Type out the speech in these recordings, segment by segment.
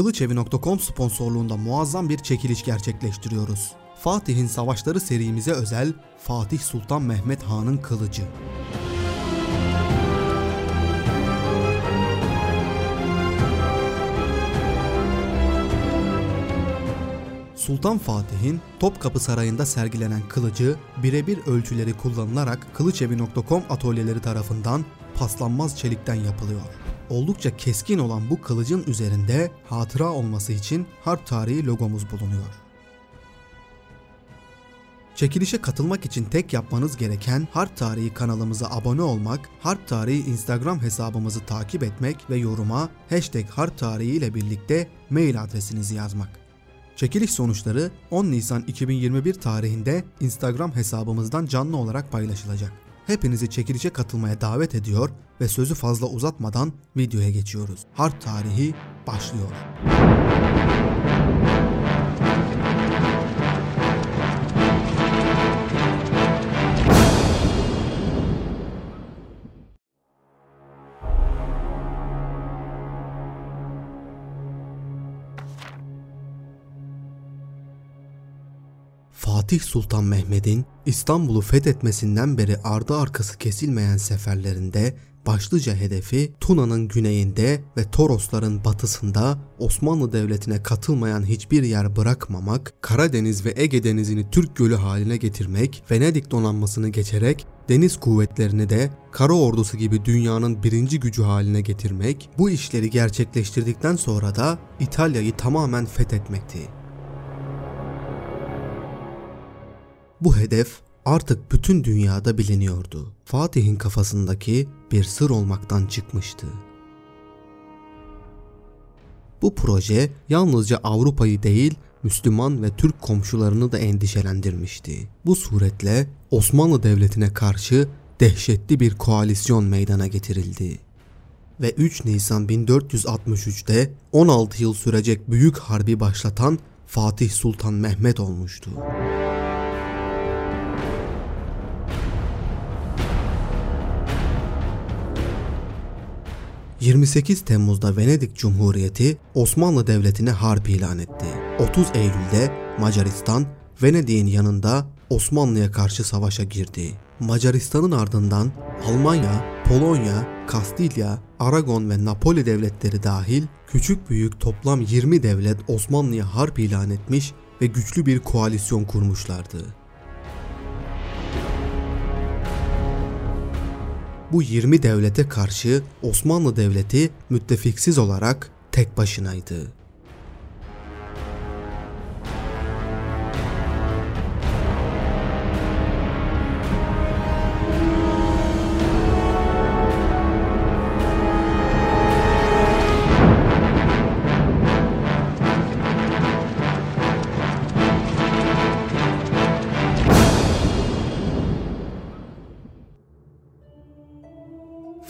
Kılıçevi.com sponsorluğunda muazzam bir çekiliş gerçekleştiriyoruz. Fatih'in Savaşları serimize özel Fatih Sultan Mehmet Han'ın kılıcı. Sultan Fatih'in Topkapı Sarayı'nda sergilenen kılıcı birebir ölçüleri kullanılarak Kılıçevi.com atölyeleri tarafından paslanmaz çelikten yapılıyor. Oldukça keskin olan bu kılıcın üzerinde hatıra olması için harp tarihi logomuz bulunuyor. Çekilişe katılmak için tek yapmanız gereken Harp Tarihi kanalımıza abone olmak, Harp Tarihi Instagram hesabımızı takip etmek ve yoruma hashtag Harp Tarihi ile birlikte mail adresinizi yazmak. Çekiliş sonuçları 10 Nisan 2021 tarihinde Instagram hesabımızdan canlı olarak paylaşılacak. Hepinizi çekilişe katılmaya davet ediyor ve sözü fazla uzatmadan videoya geçiyoruz. Harp tarihi başlıyor. Fatih Sultan Mehmet'in İstanbul'u fethetmesinden beri ardı arkası kesilmeyen seferlerinde başlıca hedefi Tuna'nın güneyinde ve Torosların batısında Osmanlı Devleti'ne katılmayan hiçbir yer bırakmamak, Karadeniz ve Ege Denizi'ni Türk Gölü haline getirmek, Venedik donanmasını geçerek deniz kuvvetlerini de kara ordusu gibi dünyanın birinci gücü haline getirmek, bu işleri gerçekleştirdikten sonra da İtalya'yı tamamen fethetmekti. Bu hedef artık bütün dünyada biliniyordu. Fatih'in kafasındaki bir sır olmaktan çıkmıştı. Bu proje yalnızca Avrupa'yı değil, Müslüman ve Türk komşularını da endişelendirmişti. Bu suretle Osmanlı Devleti'ne karşı dehşetli bir koalisyon meydana getirildi. Ve 3 Nisan 1463'te 16 yıl sürecek büyük harbi başlatan Fatih Sultan Mehmet olmuştu. 28 Temmuz'da Venedik Cumhuriyeti Osmanlı Devleti'ne harp ilan etti. 30 Eylül'de Macaristan Venedik'in yanında Osmanlı'ya karşı savaşa girdi. Macaristan'ın ardından Almanya, Polonya, Kastilya, Aragon ve Napoli devletleri dahil küçük büyük toplam 20 devlet Osmanlı'ya harp ilan etmiş ve güçlü bir koalisyon kurmuşlardı. Bu 20 devlete karşı Osmanlı Devleti müttefiksiz olarak tek başınaydı.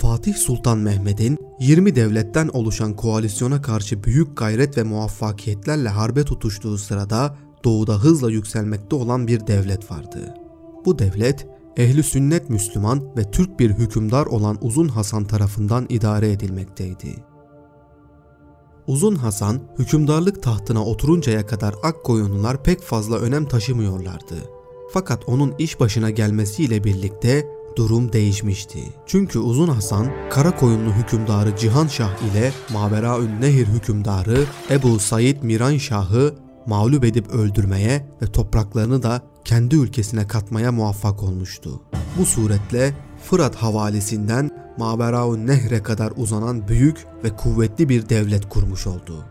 Fatih Sultan Mehmet'in 20 devletten oluşan koalisyona karşı büyük gayret ve muvaffakiyetlerle harbe tutuştuğu sırada doğuda hızla yükselmekte olan bir devlet vardı. Bu devlet ehli sünnet Müslüman ve Türk bir hükümdar olan Uzun Hasan tarafından idare edilmekteydi. Uzun Hasan hükümdarlık tahtına oturuncaya kadar Akkoyunlular pek fazla önem taşımıyorlardı. Fakat onun iş başına gelmesiyle birlikte durum değişmişti. Çünkü Uzun Hasan, Karakoyunlu hükümdarı Cihan Şah ile Maveraün Nehir hükümdarı Ebu Said Miran Şah'ı mağlup edip öldürmeye ve topraklarını da kendi ülkesine katmaya muvaffak olmuştu. Bu suretle Fırat havalisinden Maveraun Nehre kadar uzanan büyük ve kuvvetli bir devlet kurmuş oldu.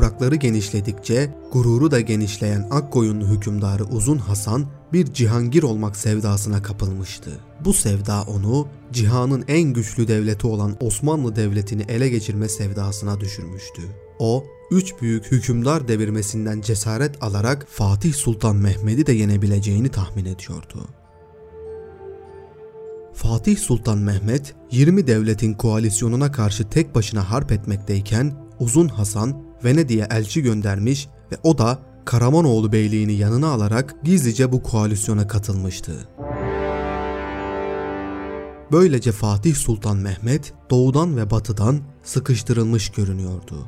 Toprakları genişledikçe gururu da genişleyen Akkoyunlu hükümdarı Uzun Hasan bir cihangir olmak sevdasına kapılmıştı. Bu sevda onu cihanın en güçlü devleti olan Osmanlı Devleti'ni ele geçirme sevdasına düşürmüştü. O, üç büyük hükümdar devirmesinden cesaret alarak Fatih Sultan Mehmet'i de yenebileceğini tahmin ediyordu. Fatih Sultan Mehmet 20 devletin koalisyonuna karşı tek başına harp etmekteyken Uzun Hasan Venedik'e elçi göndermiş ve o da Karamanoğlu beyliğini yanına alarak gizlice bu koalisyona katılmıştı. Böylece Fatih Sultan Mehmet doğudan ve batıdan sıkıştırılmış görünüyordu.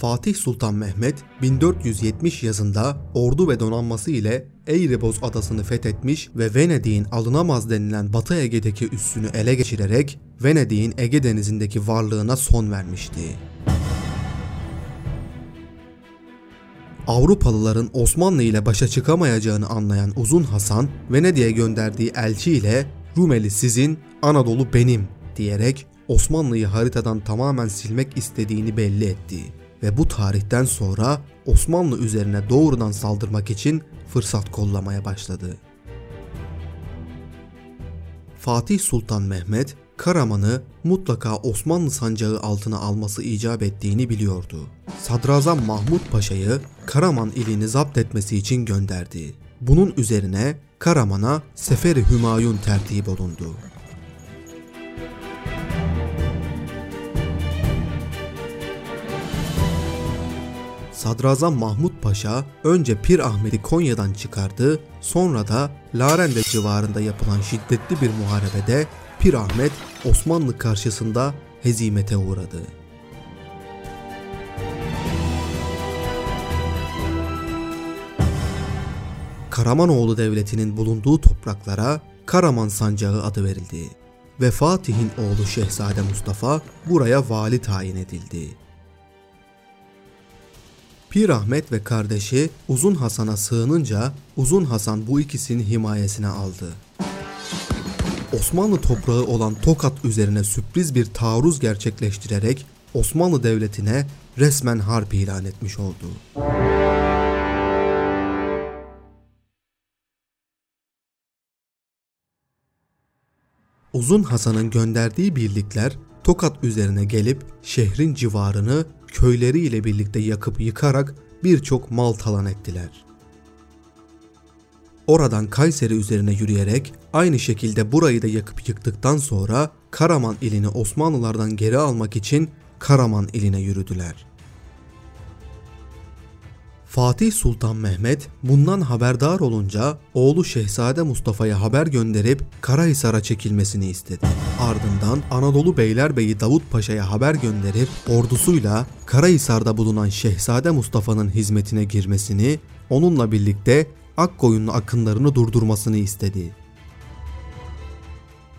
Fatih Sultan Mehmet 1470 yazında ordu ve donanması ile Eireboz adasını fethetmiş ve Venedik'in alınamaz denilen Batı Ege'deki üssünü ele geçirerek Venedik'in Ege denizindeki varlığına son vermişti. Avrupalıların Osmanlı ile başa çıkamayacağını anlayan Uzun Hasan, Venedik'e gönderdiği elçi ile Rumeli sizin, Anadolu benim diyerek Osmanlı'yı haritadan tamamen silmek istediğini belli etti ve bu tarihten sonra Osmanlı üzerine doğrudan saldırmak için fırsat kollamaya başladı. Fatih Sultan Mehmet, Karaman'ı mutlaka Osmanlı sancağı altına alması icap ettiğini biliyordu. Sadrazam Mahmut Paşa'yı Karaman ilini zapt etmesi için gönderdi. Bunun üzerine Karaman'a Seferi Hümayun tertip olundu. Sadrazam Mahmut Paşa önce Pir Ahmet'i Konya'dan çıkardı, sonra da Larende civarında yapılan şiddetli bir muharebede Pir Ahmet Osmanlı karşısında hezimete uğradı. Karamanoğlu Devleti'nin bulunduğu topraklara Karaman Sancağı adı verildi ve Fatih'in oğlu Şehzade Mustafa buraya vali tayin edildi. Pir Ahmet ve kardeşi Uzun Hasan'a sığınınca Uzun Hasan bu ikisinin himayesine aldı. Osmanlı toprağı olan Tokat üzerine sürpriz bir taarruz gerçekleştirerek Osmanlı Devleti'ne resmen harp ilan etmiş oldu. Uzun Hasan'ın gönderdiği birlikler Tokat üzerine gelip şehrin civarını köyleriyle birlikte yakıp yıkarak birçok mal talan ettiler. Oradan Kayseri üzerine yürüyerek aynı şekilde burayı da yakıp yıktıktan sonra Karaman ilini Osmanlılardan geri almak için Karaman iline yürüdüler. Fatih Sultan Mehmet bundan haberdar olunca oğlu Şehzade Mustafa'ya haber gönderip Karahisar'a çekilmesini istedi. Ardından Anadolu Beylerbeyi Davut Paşa'ya haber gönderip ordusuyla Karahisar'da bulunan Şehzade Mustafa'nın hizmetine girmesini, onunla birlikte Akkoyunlu akınlarını durdurmasını istedi.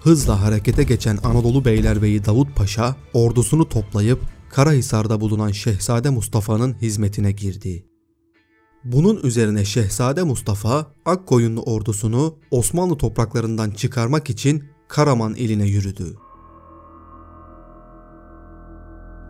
Hızla harekete geçen Anadolu Beylerbeyi Davut Paşa ordusunu toplayıp Karahisar'da bulunan Şehzade Mustafa'nın hizmetine girdi. Bunun üzerine Şehzade Mustafa Akkoyunlu ordusunu Osmanlı topraklarından çıkarmak için Karaman iline yürüdü.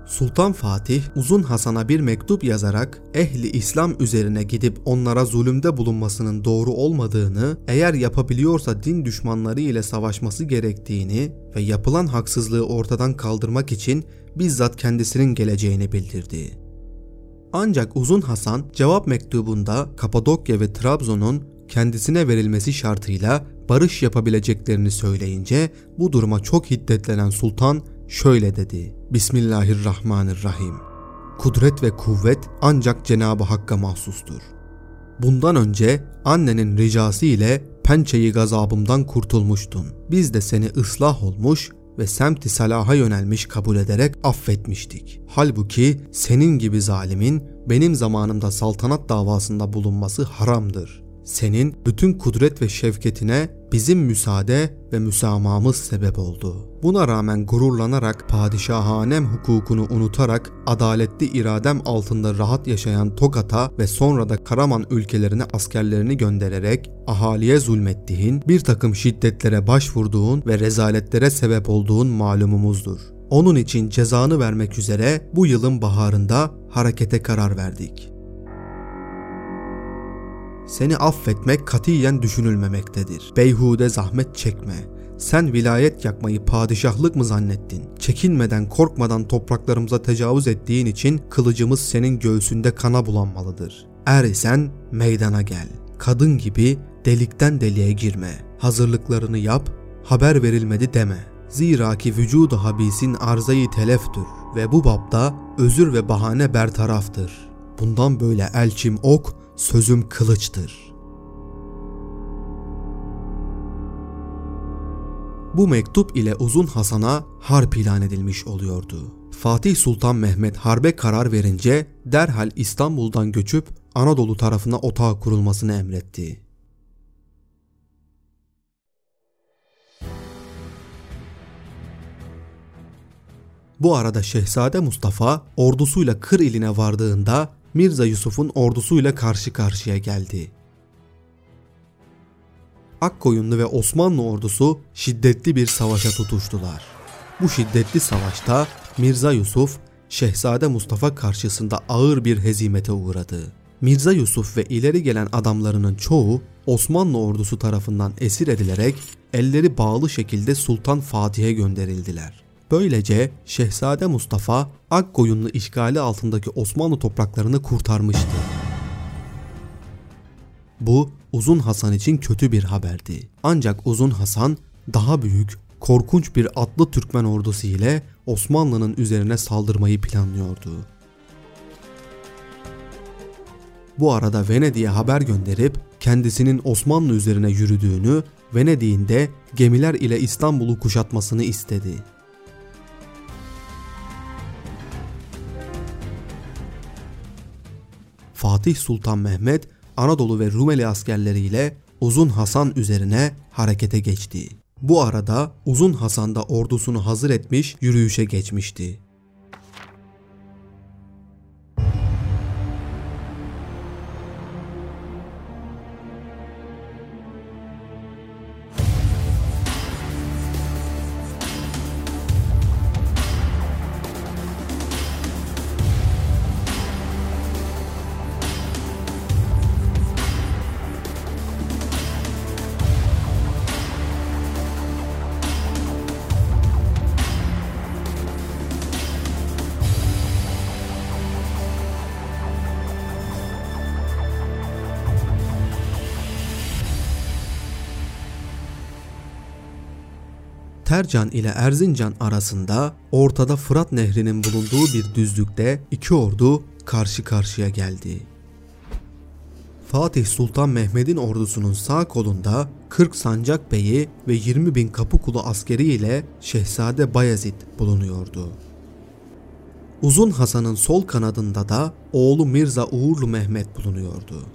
Sultan Fatih Uzun Hasan'a bir mektup yazarak ehli İslam üzerine gidip onlara zulümde bulunmasının doğru olmadığını, eğer yapabiliyorsa din düşmanları ile savaşması gerektiğini ve yapılan haksızlığı ortadan kaldırmak için bizzat kendisinin geleceğini bildirdi. Ancak Uzun Hasan cevap mektubunda Kapadokya ve Trabzon'un kendisine verilmesi şartıyla barış yapabileceklerini söyleyince bu duruma çok hiddetlenen sultan şöyle dedi. Bismillahirrahmanirrahim. Kudret ve kuvvet ancak Cenab-ı Hakk'a mahsustur. Bundan önce annenin ricası ile pençeyi gazabımdan kurtulmuştun. Biz de seni ıslah olmuş ve semti salaha yönelmiş kabul ederek affetmiştik. Halbuki senin gibi zalimin benim zamanımda saltanat davasında bulunması haramdır. Senin bütün kudret ve şevketine bizim müsaade ve müsamamız sebep oldu. Buna rağmen gururlanarak padişahanem hukukunu unutarak adaletli iradem altında rahat yaşayan Tokat'a ve sonra da Karaman ülkelerine askerlerini göndererek ahaliye zulmettiğin, bir takım şiddetlere başvurduğun ve rezaletlere sebep olduğun malumumuzdur. Onun için cezanı vermek üzere bu yılın baharında harekete karar verdik. Seni affetmek katiyen düşünülmemektedir. Beyhude zahmet çekme. Sen vilayet yakmayı padişahlık mı zannettin? Çekinmeden korkmadan topraklarımıza tecavüz ettiğin için kılıcımız senin göğsünde kana bulanmalıdır. Er isen meydana gel. Kadın gibi delikten deliğe girme. Hazırlıklarını yap, haber verilmedi deme. Zira ki vücudu habisin arzayı teleftür ve bu babda özür ve bahane bertaraftır. Bundan böyle elçim ok, sözüm kılıçtır. Bu mektup ile Uzun Hasan'a harp ilan edilmiş oluyordu. Fatih Sultan Mehmet harbe karar verince derhal İstanbul'dan göçüp Anadolu tarafına otağı kurulmasını emretti. Bu arada Şehzade Mustafa ordusuyla Kır iline vardığında Mirza Yusuf'un ordusuyla karşı karşıya geldi. Akkoyunlu ve Osmanlı ordusu şiddetli bir savaşa tutuştular. Bu şiddetli savaşta Mirza Yusuf, Şehzade Mustafa karşısında ağır bir hezimete uğradı. Mirza Yusuf ve ileri gelen adamlarının çoğu Osmanlı ordusu tarafından esir edilerek elleri bağlı şekilde Sultan Fatih'e gönderildiler. Böylece Şehzade Mustafa Akkoyunlu işgali altındaki Osmanlı topraklarını kurtarmıştı. Bu Uzun Hasan için kötü bir haberdi. Ancak Uzun Hasan daha büyük, korkunç bir atlı Türkmen ordusu ile Osmanlı'nın üzerine saldırmayı planlıyordu. Bu arada Venedik'e haber gönderip kendisinin Osmanlı üzerine yürüdüğünü, Venedik'in de gemiler ile İstanbul'u kuşatmasını istedi. Fatih Sultan Mehmet Anadolu ve Rumeli askerleriyle Uzun Hasan üzerine harekete geçti. Bu arada Uzun Hasan da ordusunu hazır etmiş yürüyüşe geçmişti. Tercan ile Erzincan arasında ortada Fırat Nehri'nin bulunduğu bir düzlükte iki ordu karşı karşıya geldi. Fatih Sultan Mehmet'in ordusunun sağ kolunda 40 sancak beyi ve 20 bin kapı askeri ile Şehzade Bayezid bulunuyordu. Uzun Hasan'ın sol kanadında da oğlu Mirza Uğurlu Mehmet bulunuyordu.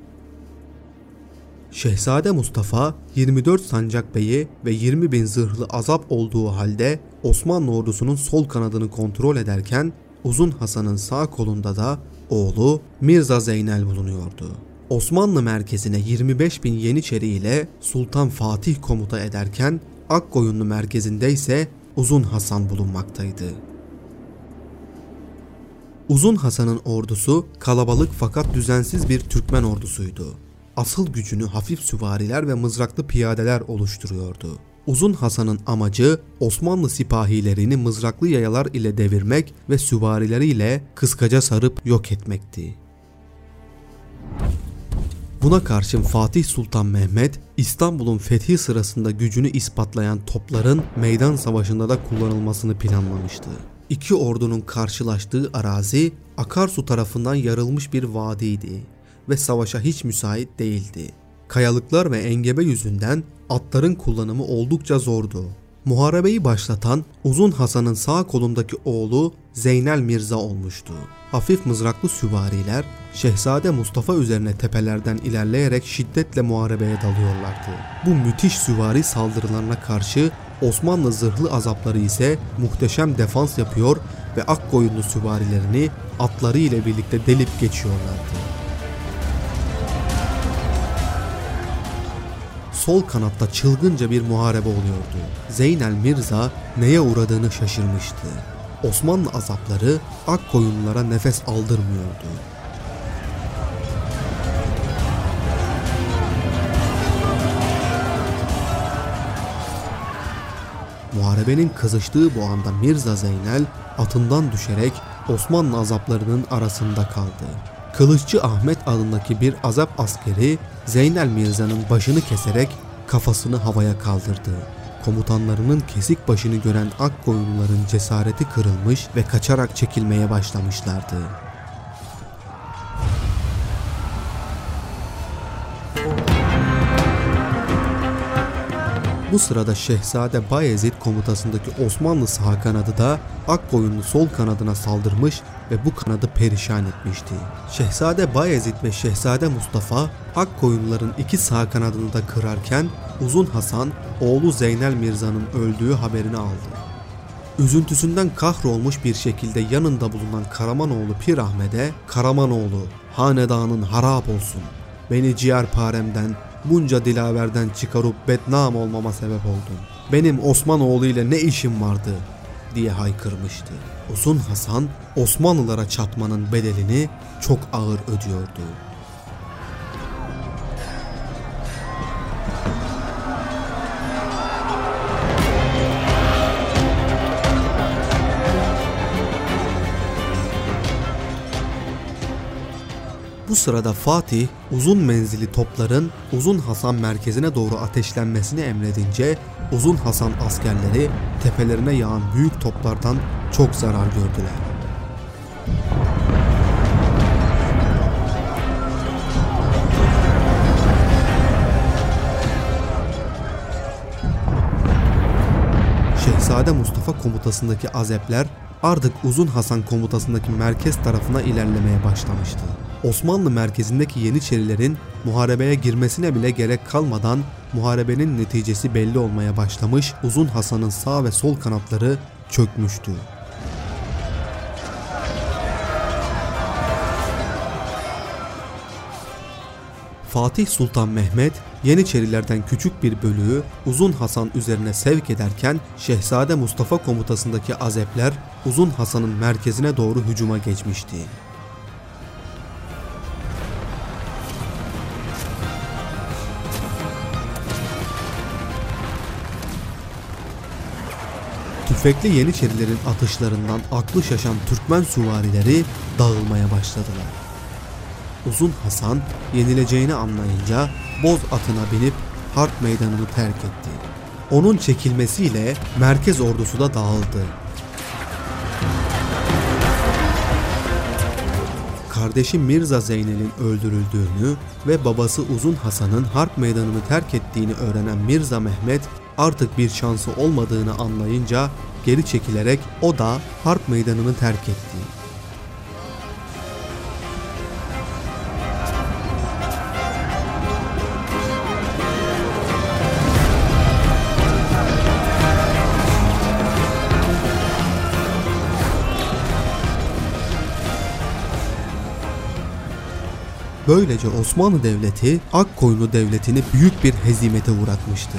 Şehzade Mustafa 24 sancak beyi ve 20 bin zırhlı azap olduğu halde Osmanlı ordusunun sol kanadını kontrol ederken Uzun Hasan'ın sağ kolunda da oğlu Mirza Zeynel bulunuyordu. Osmanlı merkezine 25 bin Yeniçeri ile Sultan Fatih komuta ederken Akkoyunlu merkezinde ise Uzun Hasan bulunmaktaydı. Uzun Hasan'ın ordusu kalabalık fakat düzensiz bir Türkmen ordusuydu asıl gücünü hafif süvariler ve mızraklı piyadeler oluşturuyordu. Uzun Hasan'ın amacı Osmanlı sipahilerini mızraklı yayalar ile devirmek ve süvarileriyle kıskaca sarıp yok etmekti. Buna karşın Fatih Sultan Mehmet İstanbul'un fethi sırasında gücünü ispatlayan topların meydan savaşında da kullanılmasını planlamıştı. İki ordunun karşılaştığı arazi akarsu tarafından yarılmış bir vadiydi ve savaşa hiç müsait değildi. Kayalıklar ve engebe yüzünden atların kullanımı oldukça zordu. Muharebeyi başlatan Uzun Hasan'ın sağ kolundaki oğlu Zeynel Mirza olmuştu. Hafif mızraklı süvariler Şehzade Mustafa üzerine tepelerden ilerleyerek şiddetle muharebeye dalıyorlardı. Bu müthiş süvari saldırılarına karşı Osmanlı zırhlı azapları ise muhteşem defans yapıyor ve Akkoyunlu süvarilerini atları ile birlikte delip geçiyorlardı. Sol kanatta çılgınca bir muharebe oluyordu. Zeynel Mirza neye uğradığını şaşırmıştı. Osmanlı azapları ak koyunlara nefes aldırmıyordu. Muharebenin kızıştığı bu anda Mirza Zeynel atından düşerek Osmanlı azaplarının arasında kaldı. Kılıççı Ahmet adındaki bir azap askeri Zeynel Mirza'nın başını keserek kafasını havaya kaldırdı. komutanlarının kesik başını gören Akkoyunluların cesareti kırılmış ve kaçarak çekilmeye başlamışlardı. Bu sırada Şehzade Bayezid komutasındaki Osmanlı sağ kanadı da Akkoyunlu sol kanadına saldırmış ve bu kanadı perişan etmişti. Şehzade Bayezid ve Şehzade Mustafa Akkoyunluların iki sağ kanadını da kırarken Uzun Hasan oğlu Zeynel Mirza'nın öldüğü haberini aldı. Üzüntüsünden kahrolmuş bir şekilde yanında bulunan Karamanoğlu Pir Ahmet'e Karamanoğlu hanedanın harap olsun. Beni ciğerparemden bunca dilaverden çıkarıp bednam olmama sebep oldun. Benim Osmanoğlu ile ne işim vardı diye haykırmıştı. Uzun Hasan Osmanlılara çatmanın bedelini çok ağır ödüyordu. Bu sırada Fatih uzun menzili topların Uzun Hasan merkezine doğru ateşlenmesini emredince Uzun Hasan askerleri tepelerine yağan büyük toplardan çok zarar gördüler. Şehzade Mustafa komutasındaki azepler artık Uzun Hasan komutasındaki merkez tarafına ilerlemeye başlamıştı. Osmanlı merkezindeki Yeniçerilerin muharebeye girmesine bile gerek kalmadan muharebenin neticesi belli olmaya başlamış Uzun Hasan'ın sağ ve sol kanatları çökmüştü. Fatih Sultan Mehmet Yeniçerilerden küçük bir bölüğü Uzun Hasan üzerine sevk ederken Şehzade Mustafa komutasındaki azepler Uzun Hasan'ın merkezine doğru hücuma geçmişti. Tüfekli Yeniçerilerin atışlarından aklı şaşan Türkmen süvarileri dağılmaya başladılar. Uzun Hasan yenileceğini anlayınca boz atına binip harp meydanını terk etti. Onun çekilmesiyle merkez ordusu da dağıldı. Kardeşi Mirza Zeynel'in öldürüldüğünü ve babası Uzun Hasan'ın harp meydanını terk ettiğini öğrenen Mirza Mehmet artık bir şansı olmadığını anlayınca geri çekilerek o da harp meydanını terk etti. Böylece Osmanlı Devleti Akkoyunlu Devleti'ni büyük bir hezimete uğratmıştı.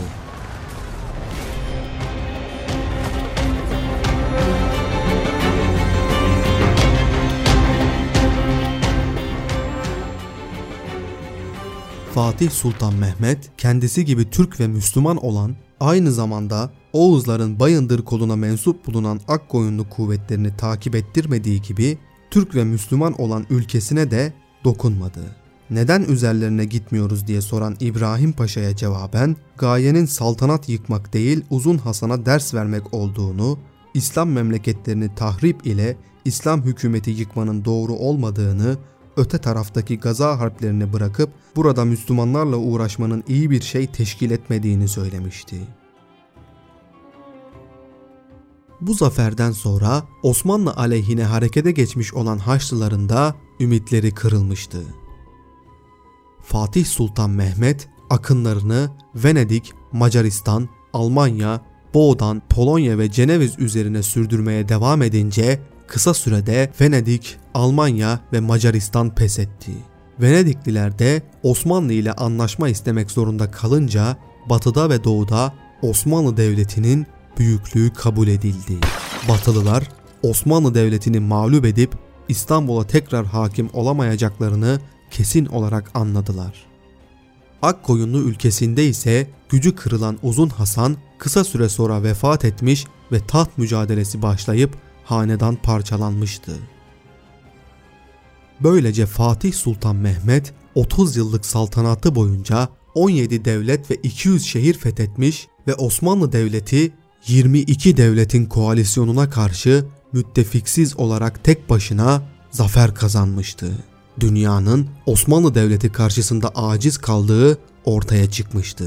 Fatih Sultan Mehmet kendisi gibi Türk ve Müslüman olan aynı zamanda Oğuzların Bayındır koluna mensup bulunan Akkoyunlu kuvvetlerini takip ettirmediği gibi Türk ve Müslüman olan ülkesine de dokunmadı. Neden üzerlerine gitmiyoruz diye soran İbrahim Paşa'ya cevaben gayenin saltanat yıkmak değil Uzun Hasan'a ders vermek olduğunu, İslam memleketlerini tahrip ile İslam hükümeti yıkmanın doğru olmadığını öte taraftaki gaza harplerini bırakıp burada Müslümanlarla uğraşmanın iyi bir şey teşkil etmediğini söylemişti. Bu zaferden sonra Osmanlı aleyhine harekete geçmiş olan Haçlıların da ümitleri kırılmıştı. Fatih Sultan Mehmet akınlarını Venedik, Macaristan, Almanya, Boğdan, Polonya ve Ceneviz üzerine sürdürmeye devam edince kısa sürede Venedik, Almanya ve Macaristan pes etti. Venedikliler de Osmanlı ile anlaşma istemek zorunda kalınca batıda ve doğuda Osmanlı Devleti'nin büyüklüğü kabul edildi. Batılılar Osmanlı Devleti'ni mağlup edip İstanbul'a tekrar hakim olamayacaklarını kesin olarak anladılar. Akkoyunlu ülkesinde ise gücü kırılan Uzun Hasan kısa süre sonra vefat etmiş ve taht mücadelesi başlayıp hanedan parçalanmıştı. Böylece Fatih Sultan Mehmet 30 yıllık saltanatı boyunca 17 devlet ve 200 şehir fethetmiş ve Osmanlı Devleti 22 devletin koalisyonuna karşı müttefiksiz olarak tek başına zafer kazanmıştı. Dünyanın Osmanlı Devleti karşısında aciz kaldığı ortaya çıkmıştı.